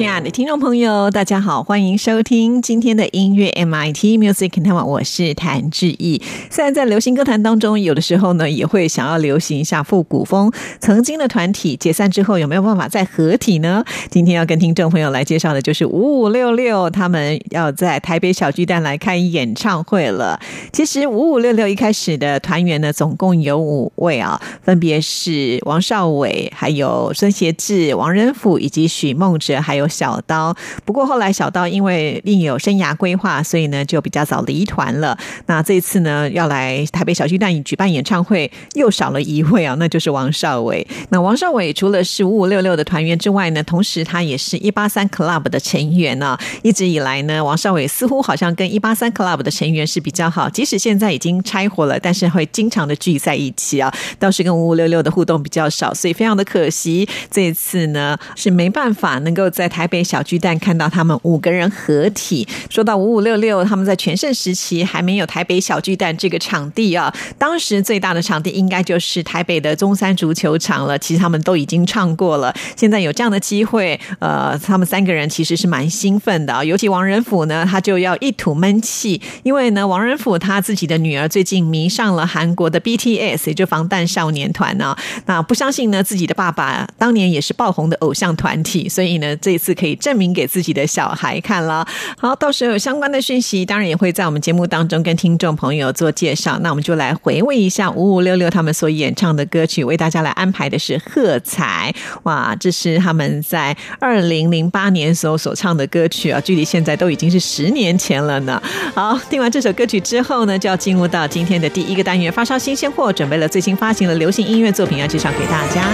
亲爱的听众朋友，大家好，欢迎收听今天的音乐 MIT Music Time，我是谭志毅。虽然在流行歌坛当中，有的时候呢也会想要流行一下复古风。曾经的团体解散之后，有没有办法再合体呢？今天要跟听众朋友来介绍的就是五五六六，他们要在台北小巨蛋来开演唱会了。其实五五六六一开始的团员呢，总共有五位啊，分别是王少伟、还有孙协志、王仁甫以及许梦哲，还。有小刀，不过后来小刀因为另有生涯规划，所以呢就比较早离团了。那这次呢要来台北小巨蛋举办演唱会，又少了一位啊，那就是王少伟。那王少伟除了是五五六六的团员之外呢，同时他也是一八三 Club 的成员呢。一直以来呢，王少伟似乎好像跟一八三 Club 的成员是比较好，即使现在已经拆伙了，但是会经常的聚在一起啊。倒是跟五五六六的互动比较少，所以非常的可惜。这一次呢是没办法能够在台北小巨蛋看到他们五个人合体。说到五五六六，他们在全盛时期还没有台北小巨蛋这个场地啊，当时最大的场地应该就是台北的中山足球场了。其实他们都已经唱过了，现在有这样的机会，呃，他们三个人其实是蛮兴奋的。尤其王仁甫呢，他就要一吐闷气，因为呢，王仁甫他自己的女儿最近迷上了韩国的 BTS，也就防弹少年团呢。那不相信呢，自己的爸爸当年也是爆红的偶像团体，所以呢，这。次可以证明给自己的小孩看了。好，到时候有相关的讯息，当然也会在我们节目当中跟听众朋友做介绍。那我们就来回味一下五五六六他们所演唱的歌曲，为大家来安排的是《喝彩》。哇，这是他们在二零零八年时候所唱的歌曲啊，距离现在都已经是十年前了呢。好，听完这首歌曲之后呢，就要进入到今天的第一个单元——发烧新鲜货，准备了最新发行的流行音乐作品要介绍给大家。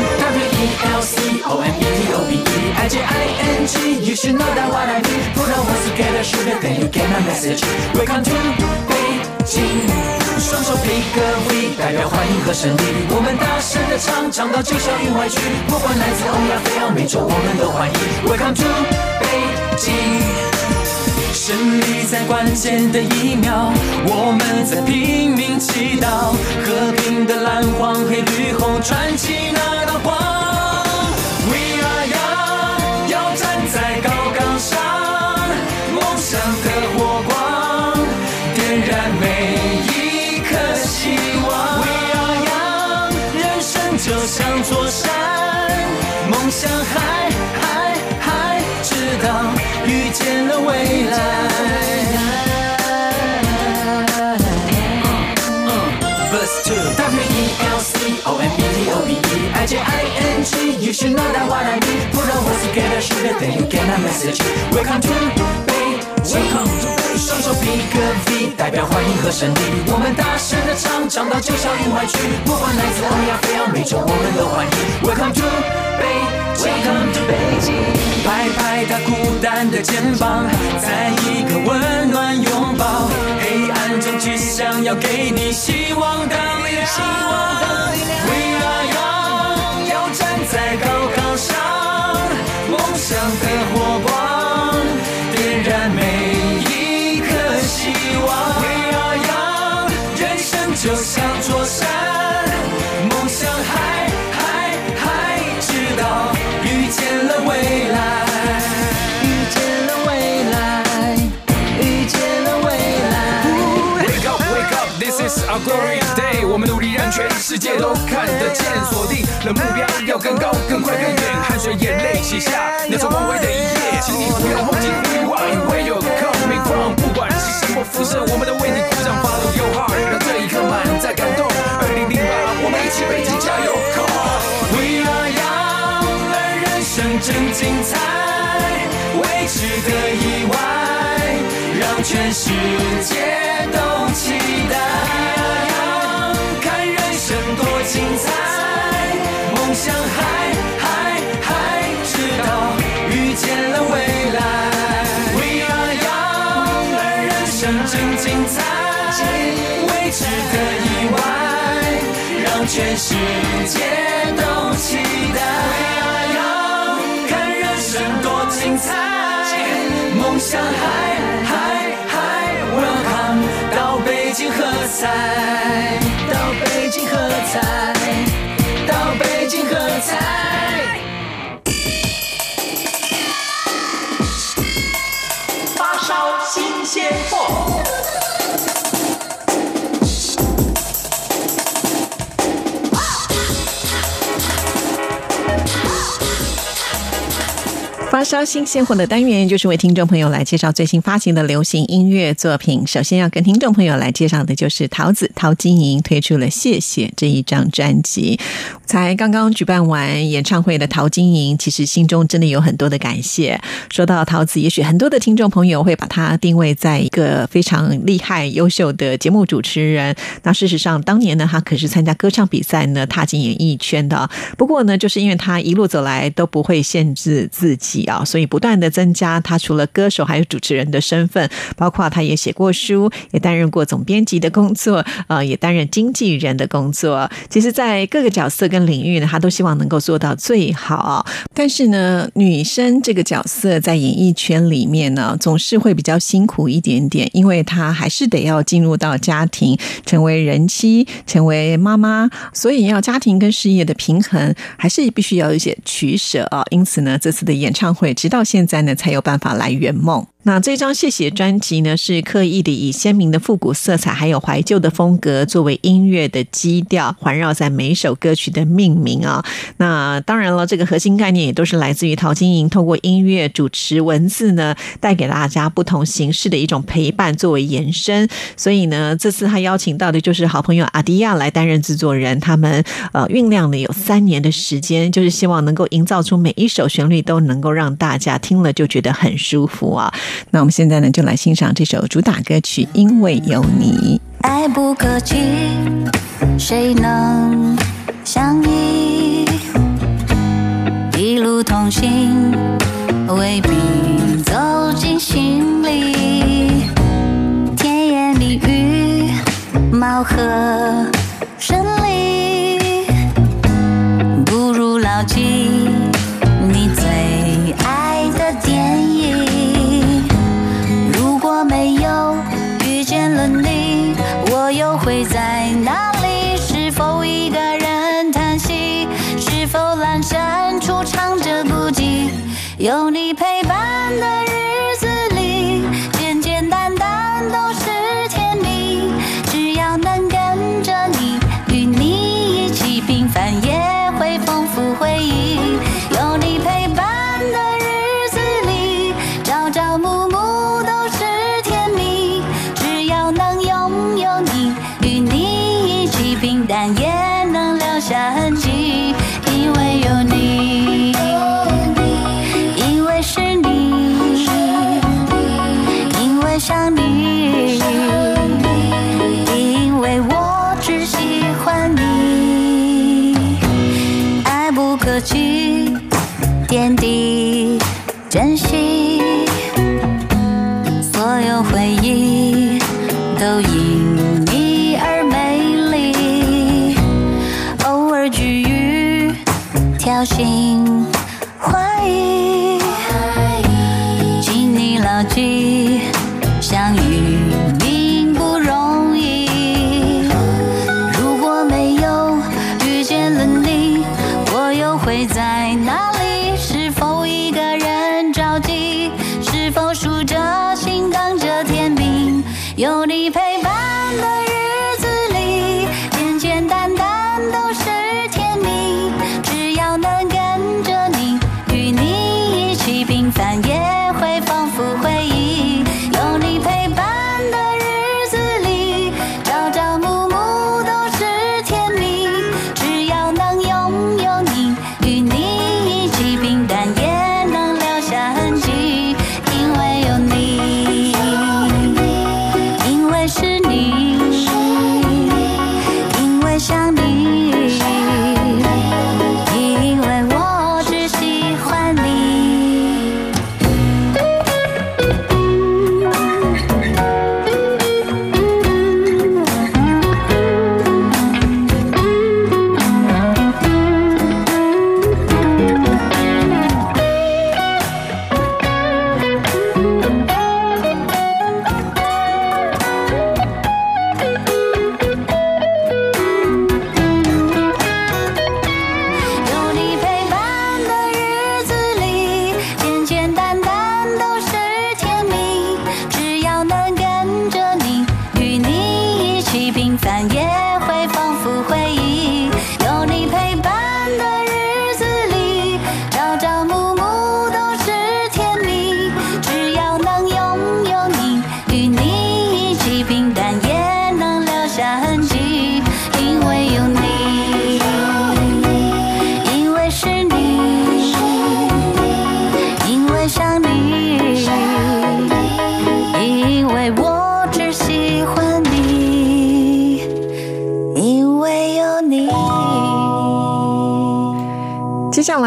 I J I N G，You should know that what I mean. Put our words together, sugar, then you get my message. Welcome to 北京，双手比个 V，代表欢迎和胜利。我们大声的唱，唱到九霄云外去。不管来自欧亚非欧美洲，我们都欢迎。Welcome to 北京，胜利在关键的一秒，我们在拼命祈祷，和平的蓝黄黑绿红，传起那道光。座山，梦想还还还，直到遇见了未来。O M E T O P E I J I N G You should know that what I mean. Put our words together, sugar, then you get my message. Welcome to Beijing. 双手比个 V，代表欢迎和胜利。我们大声的唱，唱到九霄云外去。不管来自欧亚非欧美洲，我们都欢迎。Welcome to 北京，Welcome to 北京。拍拍他孤单的肩膀，再一个温暖拥抱。黑暗中只想要给你希望的力量。世界都看得见，锁定了目标，要更高、更快、更远。汗水眼泪写下那场光辉的一页，请你不要忘记 who you are and where you're coming from。不管是什么肤色，我们都为你鼓掌，follow your heart 让这一刻。满载感动，二零零八，我们一起北京加油，Come on！We are young，而人生真精彩，未知的意外，让全世界都期待。生多精彩，梦想还还还，直到遇见了未来。We are young，而人生真精彩，未知的意外，让全世界都期待。We are young，看人生多精彩，梦想还还新鲜发烧新鲜货的单元，就是为听众朋友来介绍最新发行的流行音乐作品。首先要跟听众朋友来介绍的就是桃子陶晶莹推出了《谢谢》这一张专辑。才刚刚举办完演唱会的陶晶莹，其实心中真的有很多的感谢。说到桃子，也许很多的听众朋友会把她定位在一个非常厉害、优秀的节目主持人。那事实上，当年呢，她可是参加歌唱比赛呢，踏进演艺圈的。不过呢，就是因为她一路走来都不会限制自己啊，所以不断的增加他除了歌手还有主持人的身份，包括他也写过书，也担任过总编辑的工作，呃，也担任经纪人的工作。其实，在各个角色跟领域呢，他都希望能够做到最好。但是呢，女生这个角色在演艺圈里面呢，总是会比较辛苦一点点，因为她还是得要进入到家庭，成为人妻，成为妈妈，所以要家庭跟事业的平衡，还是必须要有一些取舍啊。因此呢，这次的演唱会直到现在呢，才有办法来圆梦。那这张《谢谢》专辑呢，是刻意的以鲜明的复古色彩，还有怀旧的风格作为音乐的基调，环绕在每一首歌曲的命名啊。那当然了，这个核心概念也都是来自于陶晶莹透过音乐、主持、文字呢，带给大家不同形式的一种陪伴作为延伸。所以呢，这次他邀请到的就是好朋友阿迪亚来担任制作人，他们呃酝酿了有三年的时间，就是希望能够营造出每一首旋律都能够让大家听了就觉得很舒服啊。那我们现在呢，就来欣赏这首主打歌曲《因为有你》。爱不可及，谁能相依？一路同行，未必走进心里。甜言蜜语，貌合神离，不如牢记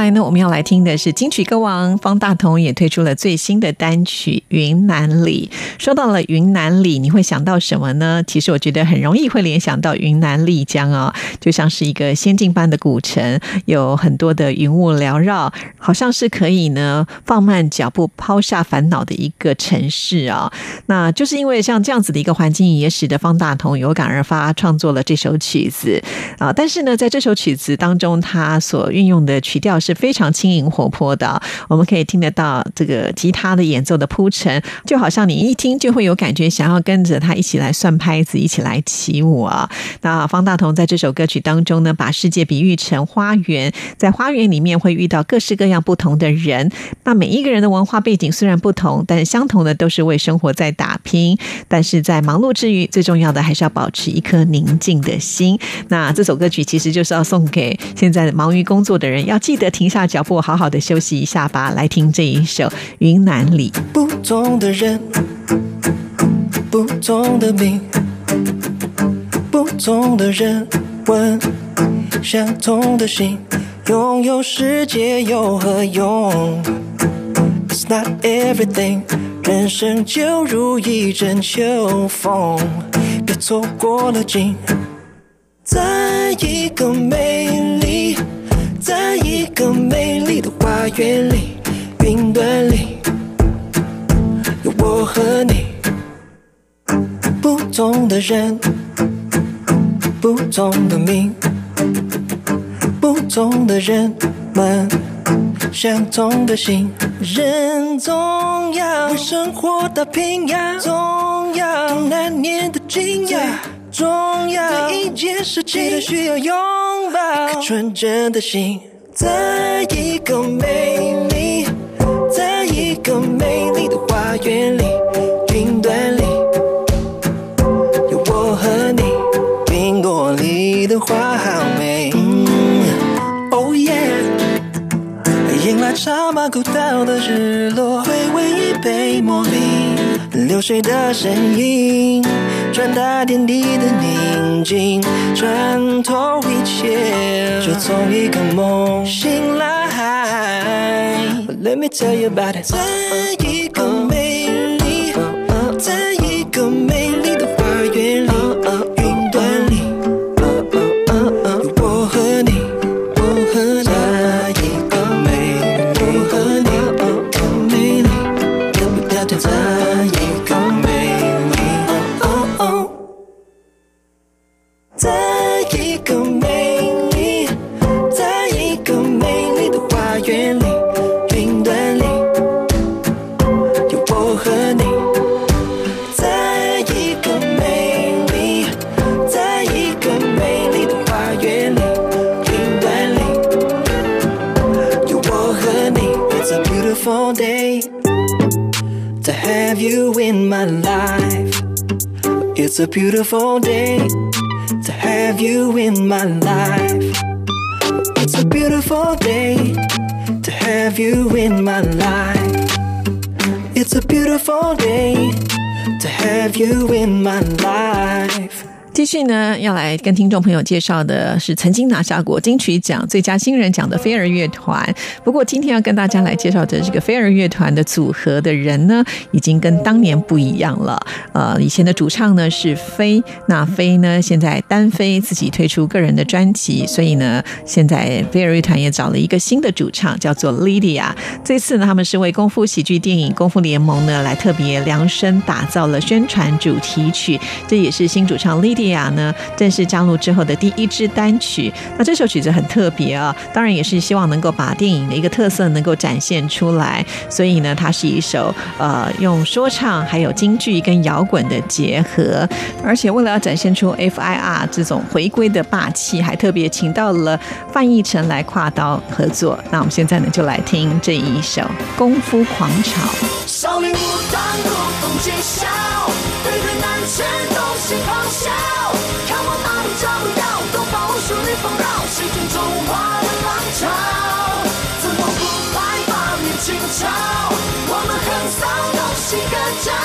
来呢，我们要来听的是金曲歌王方大同也推出了最新的单曲《云南里》。说到了云南里，你会想到什么呢？其实我觉得很容易会联想到云南丽江哦，就像是一个仙境般的古城，有很多的云雾缭绕，好像是可以呢放慢脚步、抛下烦恼的一个城市啊。那就是因为像这样子的一个环境，也使得方大同有感而发，创作了这首曲子啊。但是呢，在这首曲子当中，他所运用的曲调是非常轻盈活泼的，我们可以听得到这个吉他的演奏的铺陈，就好像你一听就会有感觉，想要跟着他一起来算拍子，一起来起舞啊。那方大同在这首歌曲当中呢，把世界比喻成花园，在花园里面会遇到各式各样不同的人，那每一个人的文化背景虽然不同，但相同的都是为生活在打拼。但是在忙碌之余，最重要的还是要保持一颗宁静的心。那这首歌曲其实就是要送给现在忙于工作的人，要记得听停下脚步，好好的休息一下吧。来听这一首《云南里》。不同的人，不同的命，不同的人问，相同的心，拥有世界有何用？It's not everything，人生就如一阵秋风，别错过了景，在一个美，个美丽的花园里，云端里。有我和你，不同的人，不同的命，不同的人们，相同的心。人总要为生活打拼呀，总要难念的经呀，总要对一件事记得需要拥抱一颗纯真的心，在一个美丽。在一个美丽的花园里，云端里有我和你。云朵里的花好美，，Oh yeah，迎来长马古道的日落，回味一杯茉莉，流水的声音，传达天地的宁静，穿透一切，就从一个梦醒来。Let me tell you about it，在一个 It's a beautiful day to have you in my life. It's a beautiful day to have you in my life. It's a beautiful day to have you in my life. 续呢，要来跟听众朋友介绍的是曾经拿下过金曲奖最佳新人奖的飞儿乐团。不过今天要跟大家来介绍的这个飞儿乐团的组合的人呢，已经跟当年不一样了。呃，以前的主唱呢是飞，那飞呢现在单飞自己推出个人的专辑，所以呢，现在飞儿乐团也找了一个新的主唱，叫做 Lydia。这次呢，他们是为功夫喜剧电影《功夫联盟》呢来特别量身打造了宣传主题曲，这也是新主唱 Lydia 呢正式加入之后的第一支单曲。那这首曲子很特别啊，当然也是希望能够把电影的一个特色能够展现出来。所以呢，它是一首呃用说唱还有京剧跟摇滚的结合，而且为了要展现出 FIR 这种回归的霸气，还特别请到了范逸臣来跨刀合作。那我们现在呢就来听这一首《功夫狂潮》。少林武当如风起啸，对对男生都心咆哮，潮？我们横扫东西歌谣，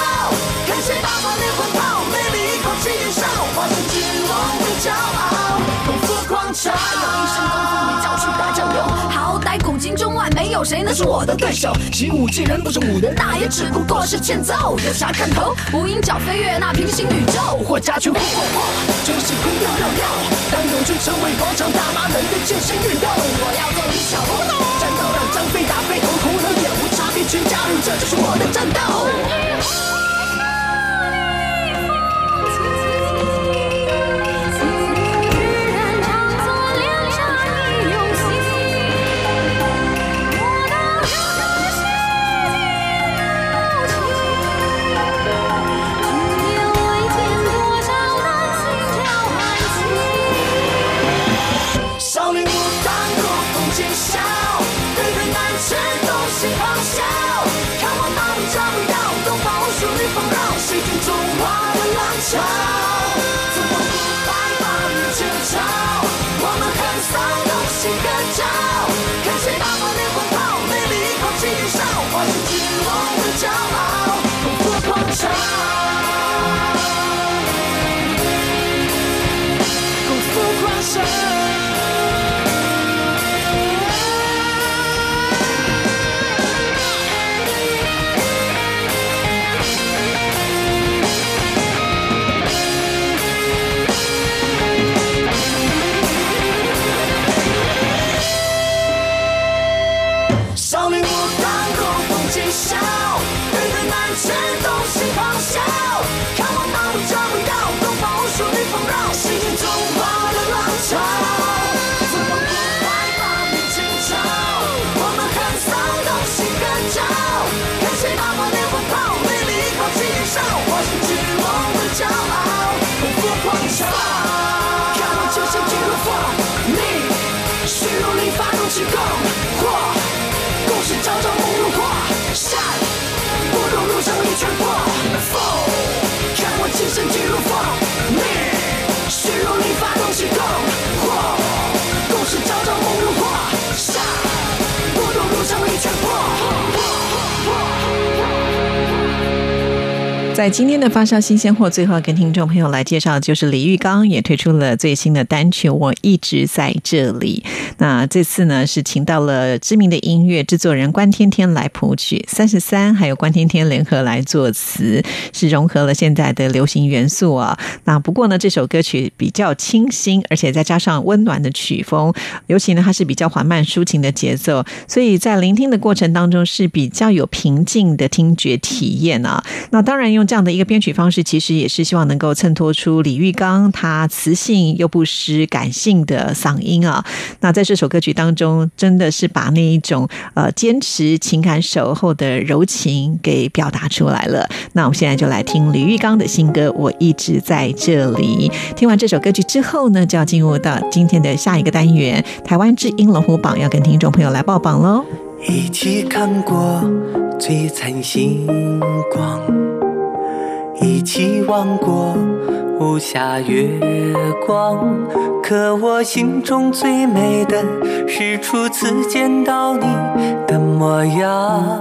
看谁打破连环炮，美丽一口气燃烧，化身巨龙为骄傲，功夫狂潮。有一身功夫，你叫去打酱油，好歹古今中外没有，谁能是我的对手？习武技人不是武人，那也只不过是欠揍。有啥看头？无影脚飞越那平行宇宙，或家拳或火火，就是空掉掉掉。当勇士成为广场大妈们的健身运动，我要做一小活这就是我的战斗。在今天的发烧新鲜货，最后跟听众朋友来介绍，就是李玉刚也推出了最新的单曲《我一直在这里》。那这次呢是请到了知名的音乐制作人关天天来谱曲，三十三还有关天天联合来作词，是融合了现在的流行元素啊。那不过呢，这首歌曲比较清新，而且再加上温暖的曲风，尤其呢它是比较缓慢抒情的节奏，所以在聆听的过程当中是比较有平静的听觉体验啊。那当然用这样的一个编曲方式，其实也是希望能够衬托出李玉刚他磁性又不失感性的嗓音啊。那在这首歌曲当中，真的是把那一种呃坚持、情感守候的柔情给表达出来了。那我们现在就来听李玉刚的新歌《我一直在这里》。听完这首歌曲之后呢，就要进入到今天的下一个单元——台湾之音龙虎榜，要跟听众朋友来报榜喽。一起看过璀璨星光，一起望过无暇月光。可我心中最美的是初次见到你的模样。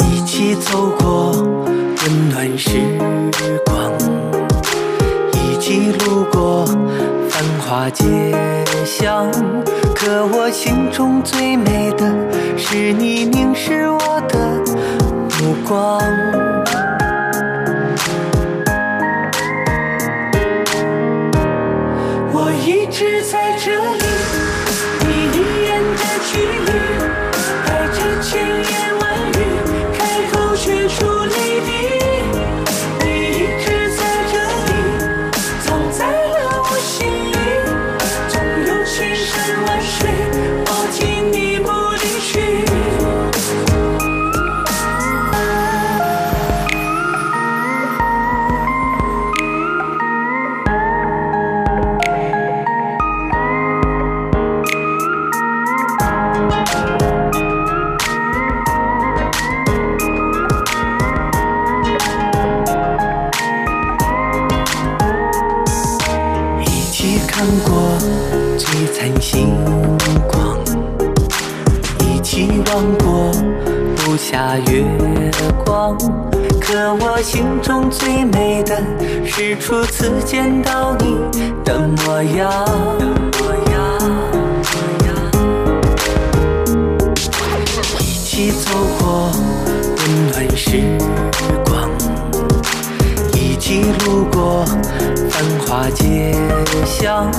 一起走过温暖时光，一起路过繁华街巷。可我心中最美的是你凝视我的目光。最美的是初次见到你的模样，一起走过温暖时光，一起路过繁华街巷。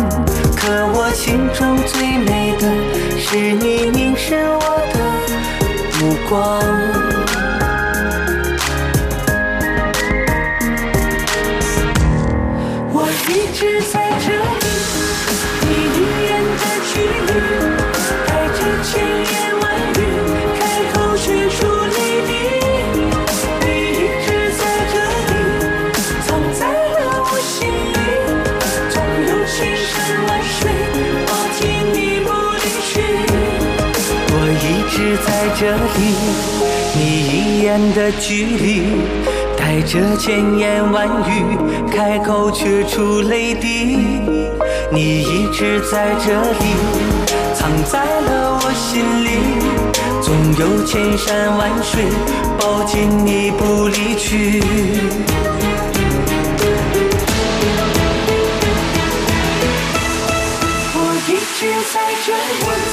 可我心中最美的是你凝视我的目光。一直在这里，你一眼的距离，带着千言万语，开口却出泪滴。你一直在这里，藏在了我心里，总有千山万水抱紧你不离去。我一直在这里，你一眼的距离，带着千言万语，开口却出泪滴。你一直在这里，藏在了我心里，总有千山万水抱紧你不离去。我一直在这里，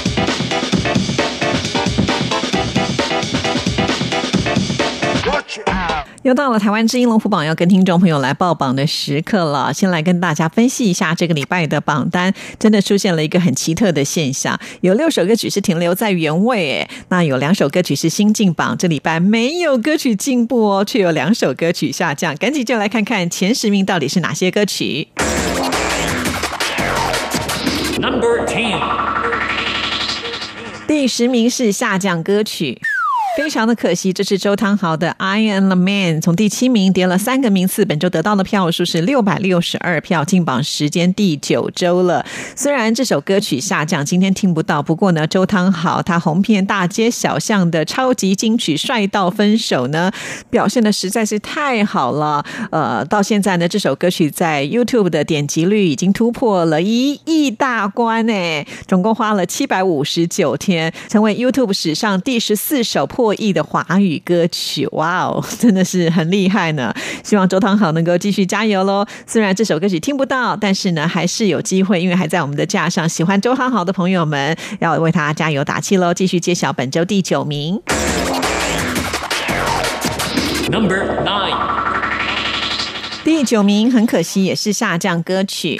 又到了台湾之音龙虎榜要跟听众朋友来报榜的时刻了。先来跟大家分析一下这个礼拜的榜单，真的出现了一个很奇特的现象，有六首歌曲是停留在原位，诶，那有两首歌曲是新进榜，这礼拜没有歌曲进步哦，却有两首歌曲下降。赶紧就来看看前十名到底是哪些歌曲。Number Ten，第十名是下降歌曲。非常的可惜，这是周汤豪的《I Am the Man》从第七名跌了三个名次，本周得到的票数是六百六十二票，进榜时间第九周了。虽然这首歌曲下降，今天听不到，不过呢，周汤豪他红遍大街小巷的超级金曲《帅到分手》呢，表现的实在是太好了。呃，到现在呢，这首歌曲在 YouTube 的点击率已经突破了一亿大关诶，总共花了七百五十九天，成为 YouTube 史上第十四首破亿的华语歌曲。哇哦，真的是很厉害呢！希望周汤豪能够继续加油喽。虽然这首歌曲听不到，但是呢，还是有机会，因为还在我们的架上。喜欢周汤豪的朋友们，要为他加油打气喽！继续揭晓本周第九名。Number Nine，第九名很可惜也是下降歌曲。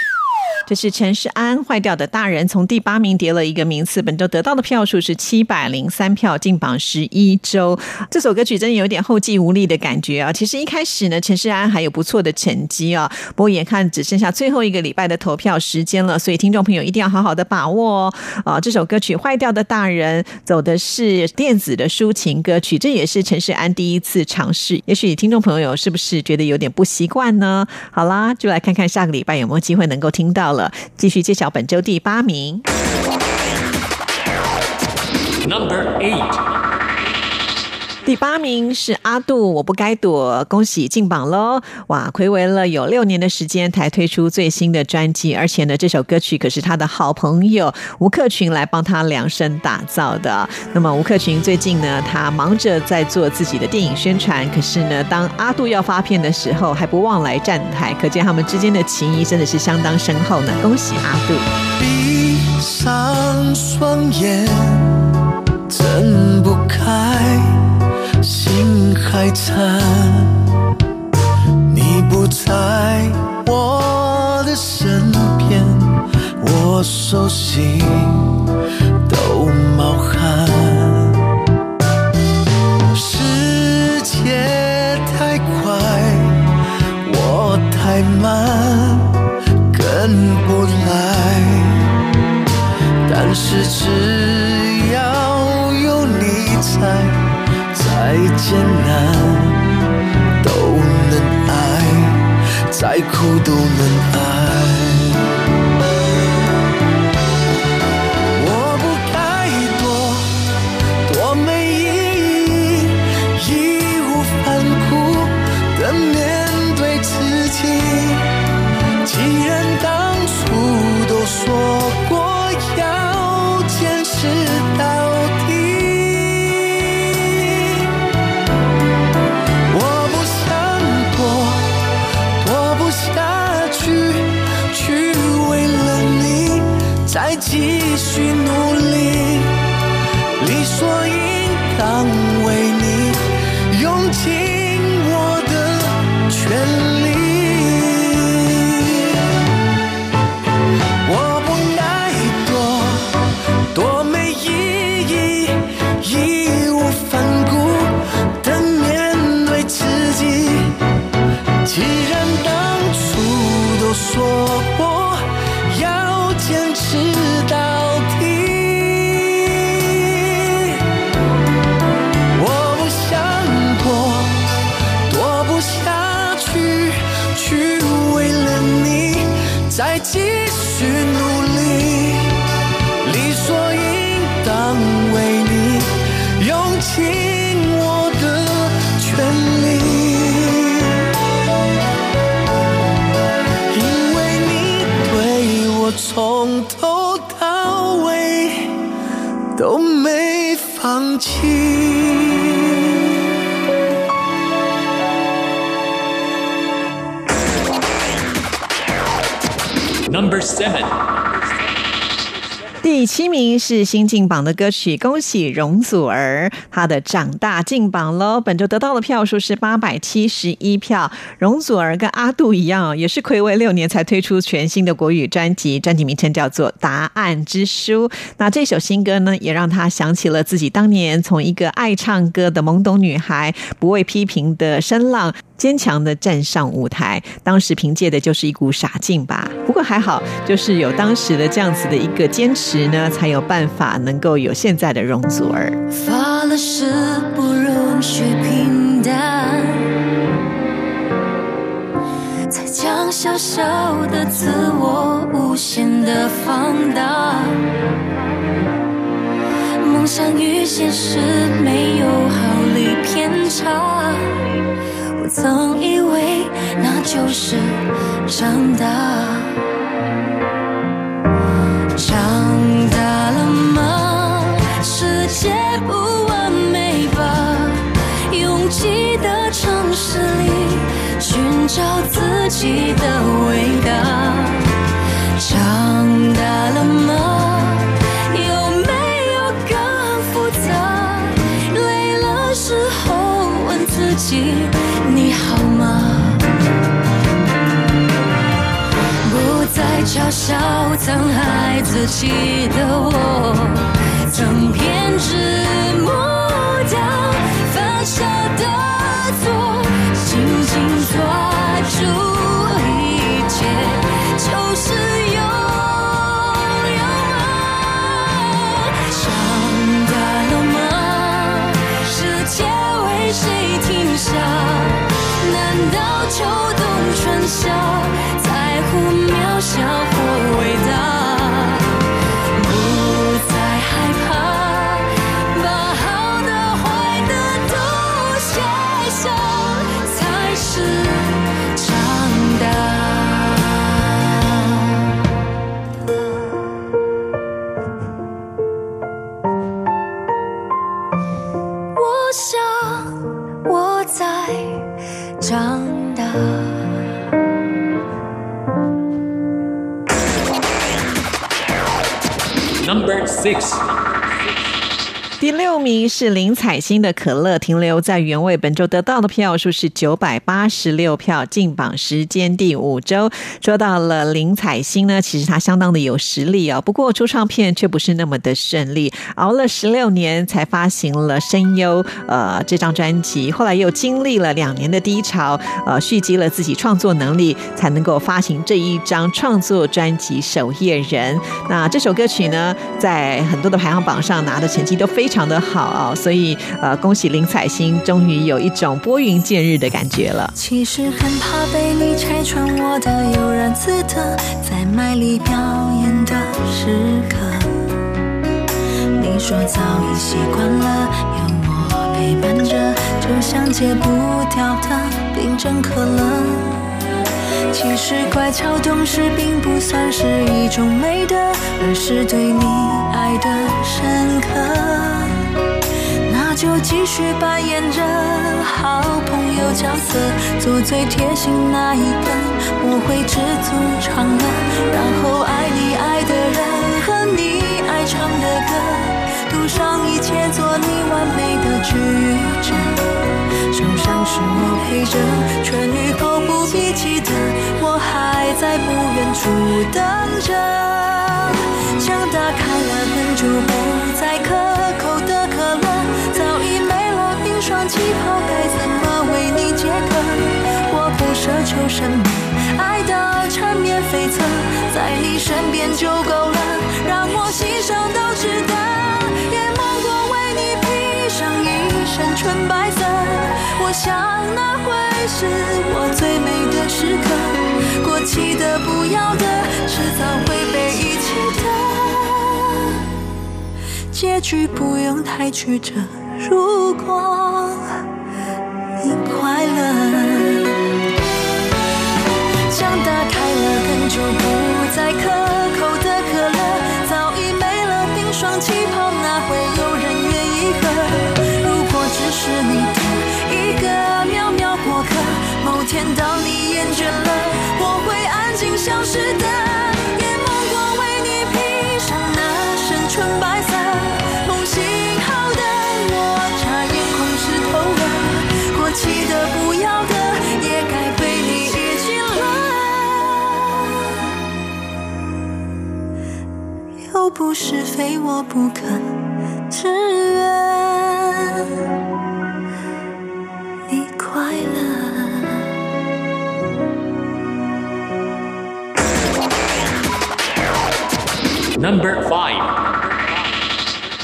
这是陈世安坏掉的大人，从第八名跌了一个名次，本周得到的票数是七百零三票，进榜十一周。这首歌曲真的有点后继无力的感觉啊！其实一开始呢，陈世安还有不错的成绩啊，不过眼看只剩下最后一个礼拜的投票时间了，所以听众朋友一定要好好的把握哦。啊，这首歌曲《坏掉的大人》走的是电子的抒情歌曲，这也是陈世安第一次尝试。也许听众朋友是不是觉得有点不习惯呢？好啦，就来看看下个礼拜有没有机会能够听到了。继续揭晓本周第八名。Number Eight，第八名是阿杜，我不该躲，恭喜进榜喽！哇，暌违了有六年的时间才推出最新的专辑，而且呢，这首歌曲可是他的好朋友吴克群来帮他量身打造的。那么吴克群最近呢，他忙着在做自己的电影宣传，可是呢，当阿杜要发片的时候，还不忘来站台，可见他们之间的情谊真的是相当深厚呢。恭喜阿杜！闭上双眼，睁不开，太惨。你不在我的身边，我手心都冒汗。世界太快，我太慢，跟不来。但是只再苦都能继续努力，继续努力，第七名是新进榜的歌曲，恭喜容祖儿，她的《长大》进榜喽。本周得到的票数是八百七十一票。容祖儿跟阿杜一样，也是暌违六年才推出全新的国语专辑，专辑名称叫做《答案之书》。那这首新歌呢，也让她想起了自己当年从一个爱唱歌的懵懂女孩，不畏批评的声浪。坚强的站上舞台，当时凭借的就是一股傻劲吧。不过还好，就是有当时的这样子的一个坚持呢，才有办法能够有现在的容祖儿。发了誓不容许平淡，才将小小的自我无限的放大。梦想与现实没有毫厘偏差，我曾以为那就是长大。长大了吗？世界不完美吧？拥挤的城市里，寻找自己的伟大。长大了吗？嘲笑曾爱自己的我，曾偏执抹掉犯下的错，six. 第六名是林采欣的《可乐》，停留在原位，本周得到的票数是九百八十六票，进榜时间第五周。说到了林采欣呢，其实她相当的有实力哦，不过出唱片却不是那么的顺利，熬了十六年才发行了《声优》呃这张专辑，后来又经历了两年的低潮，呃蓄积了自己创作能力，才能够发行这一张创作专辑《守夜人》。那这首歌曲呢，在很多的排行榜上拿的成绩都非常的好啊、所以呃，恭喜林采欣，终于有一种拨云见日的感觉了。其实很怕被你拆穿我的悠然自得，在卖力表演的时刻。你说早已习惯了有我陪伴着，就像戒不掉的冰镇可乐。其实乖巧懂事并不算是一种美德，而是对你爱的深刻。那就继续扮演着好朋友角色，做最贴心那一个，我会知足常乐，然后爱你爱的人和你爱唱的歌，赌上一切做你完美的矩阵。受伤时我陪着，痊愈后不必记得，我还在不远处等着。枪打开了很久不再可口的可乐，早已没了冰霜气泡，该怎么为你解渴？我不奢求什么，爱到缠绵悱恻，在你身边就够了，让我牺牲都值得。也梦过为你披上一身纯白色，我想那会是我最美的时刻。过期的、不要的，迟早会被遗弃的。结局不用太曲折，如果你快乐。想打开了很久不再可是非我不可，只愿你快乐。Number five.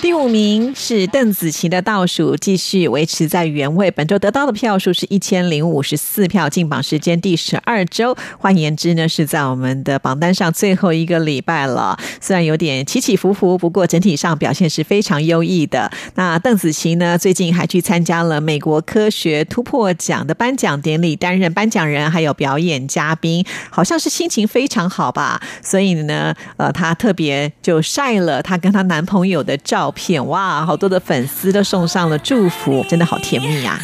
第五名是邓紫棋的倒数，继续维持在原位。本周得到的票数是一千零五十四票，进榜时间第十二周。换言之呢，是在我们的榜单上最后一个礼拜了。虽然有点起起伏伏，不过整体上表现是非常优异的。那邓紫棋呢，最近还去参加了美国科学突破奖的颁奖典礼，担任颁奖人还有表演嘉宾，好像是心情非常好吧。所以呢，呃，她特别就晒了她跟她男朋友的照片，哇，好多的粉丝都送上了祝福，真的好甜蜜呀、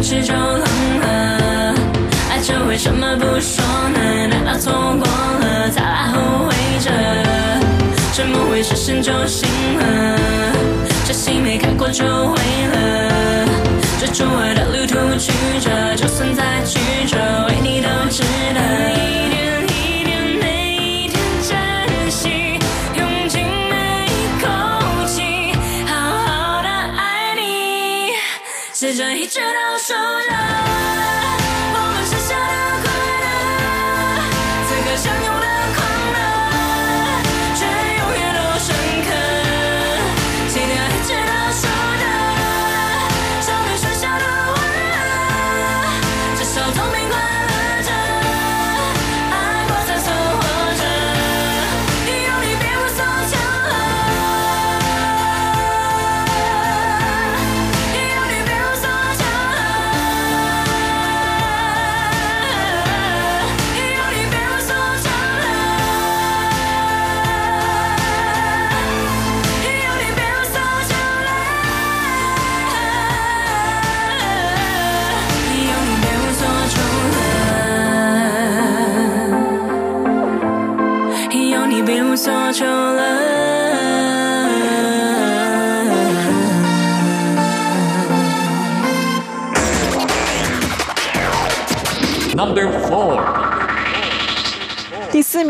餐再不吃就冷了，爱着为什么不说呢？难道错过了才来后悔着？沉默会是神就醒了，这戏没看过就毁了。这周围的旅途曲折，就算再曲折，为你都值时针一直倒数着，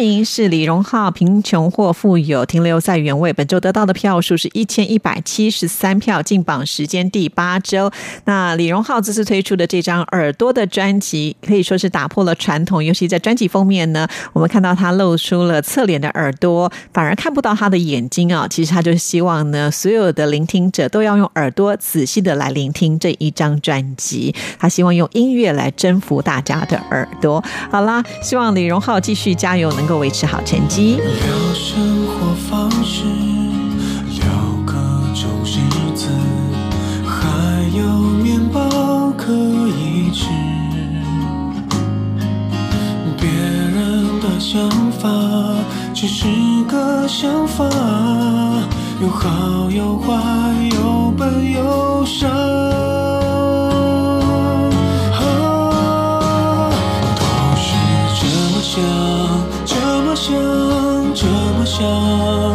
名是李荣浩，贫穷或富有，停留在原位。本周得到的票数是一千一百七十三票，进榜时间第八周。那李荣浩这次推出的这张《耳朵》的专辑，可以说是打破了传统，尤其在专辑封面呢，我们看到他露出了侧脸的耳朵，反而看不到他的眼睛啊。其实他就希望呢，所有的聆听者都要用耳朵仔细的来聆听这一张专辑。他希望用音乐来征服大家的耳朵。好啦，希望李荣浩继续加油，能够维持好成绩。聊生活方式，聊各种日子，还有面包可以吃。别人的想法只是个想法，有好有坏，有笨有傻。么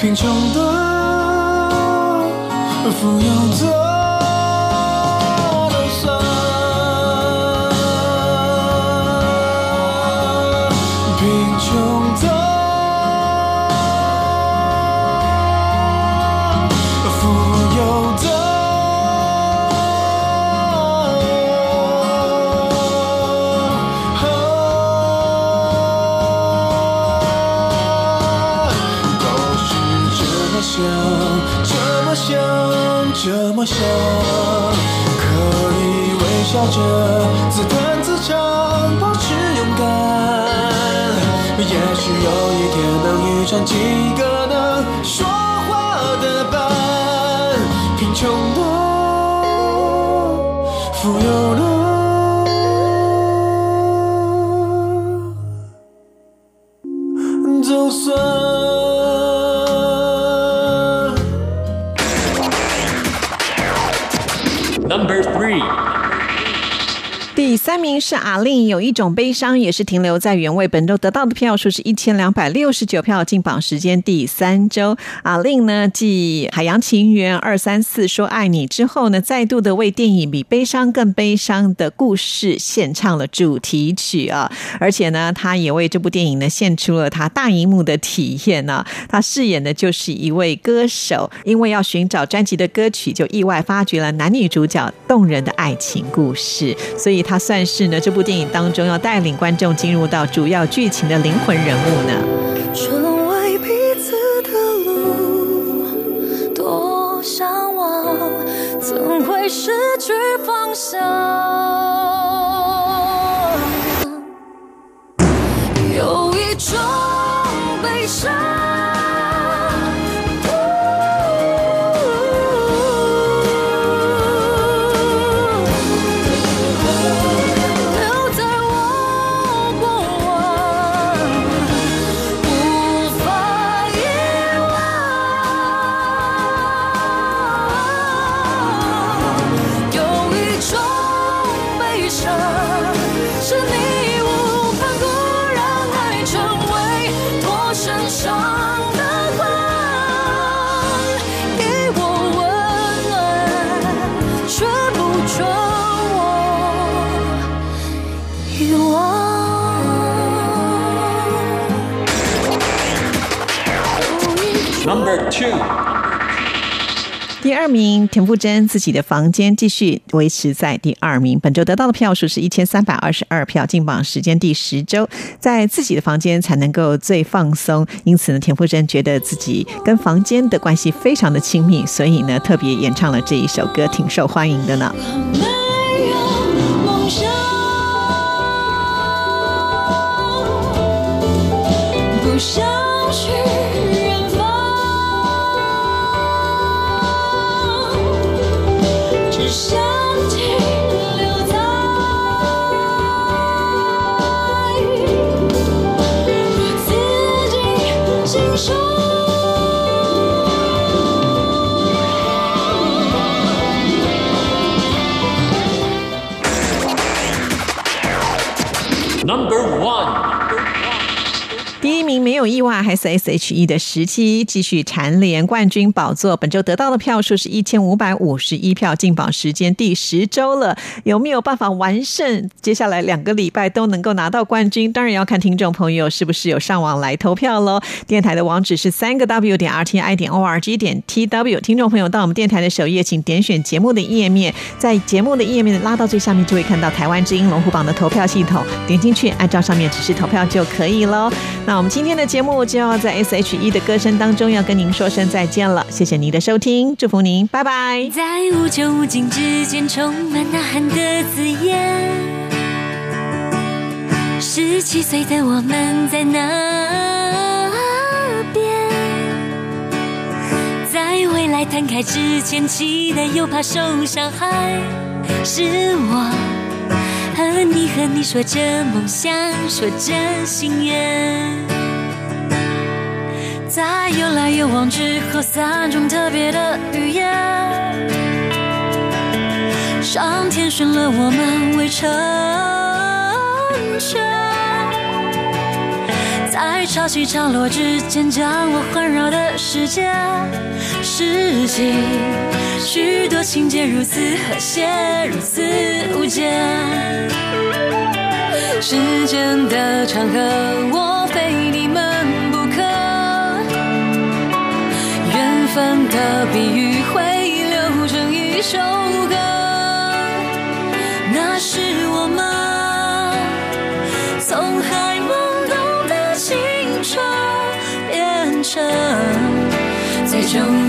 贫穷的，富有的。是阿令，有一种悲伤，也是停留在原位。本周得到的票数是一千两百六十九票，进榜时间第三周。阿令呢，继《海洋情缘》二三四说爱你之后呢，再度的为电影《比悲伤更悲伤的故事》献唱了主题曲啊！而且呢，他也为这部电影呢献出了他大荧幕的体验呢、他饰演的就是一位歌手，因为要寻找专辑的歌曲，就意外发掘了男女主角动人的爱情故事，所以他算是呢这部电影当中要带领观众进入到主要剧情的灵魂人物呢。成为彼此的路，多向往，怎会失去方向？Two. 第二名，田馥甄自己的房间继续维持在第二名。本周得到的票数是一千三百二十二票，进榜时间第十周，在自己的房间才能够最放松。因此呢，田馥甄觉得自己跟房间的关系非常的亲密，所以呢，特别演唱了这一首歌，挺受欢迎的呢。没有梦想，不想去 Number one。没有意外，还是 S.H.E 的时期继续蝉联冠军宝座。本周得到的票数是一千五百五十一票，进榜时间第十周了，有没有办法完胜？接下来两个礼拜都能够拿到冠军，当然要看听众朋友是不是有上网来投票喽。电台的网址是三个 W 点 R T I 点 O R G 点 T W。听众朋友到我们电台的首页，请点选节目的页面，在节目的页面拉到最下面就会看到台湾之音龙虎榜的投票系统，点进去按照上面指示投票就可以喽。那我们今天今天的节目就要在 S.H.E 的歌声当中要跟您说声再见了，谢谢您的收听，祝福您，拜拜。在无穷无尽之间，充满呐喊的字眼。十七岁的我们在那边，在未来摊开之前，期待又怕受伤害。是我和你和你说着梦想，说着心愿。在有来有往之后，三种特别的语言。上天选了我们为成全，在潮起潮落之间，将我环绕的世界，拾起许多情节，如此和谐，如此无间。时间的长河，我非你们的比喻会流成一首歌，那是我们从还懵懂的青春变成最重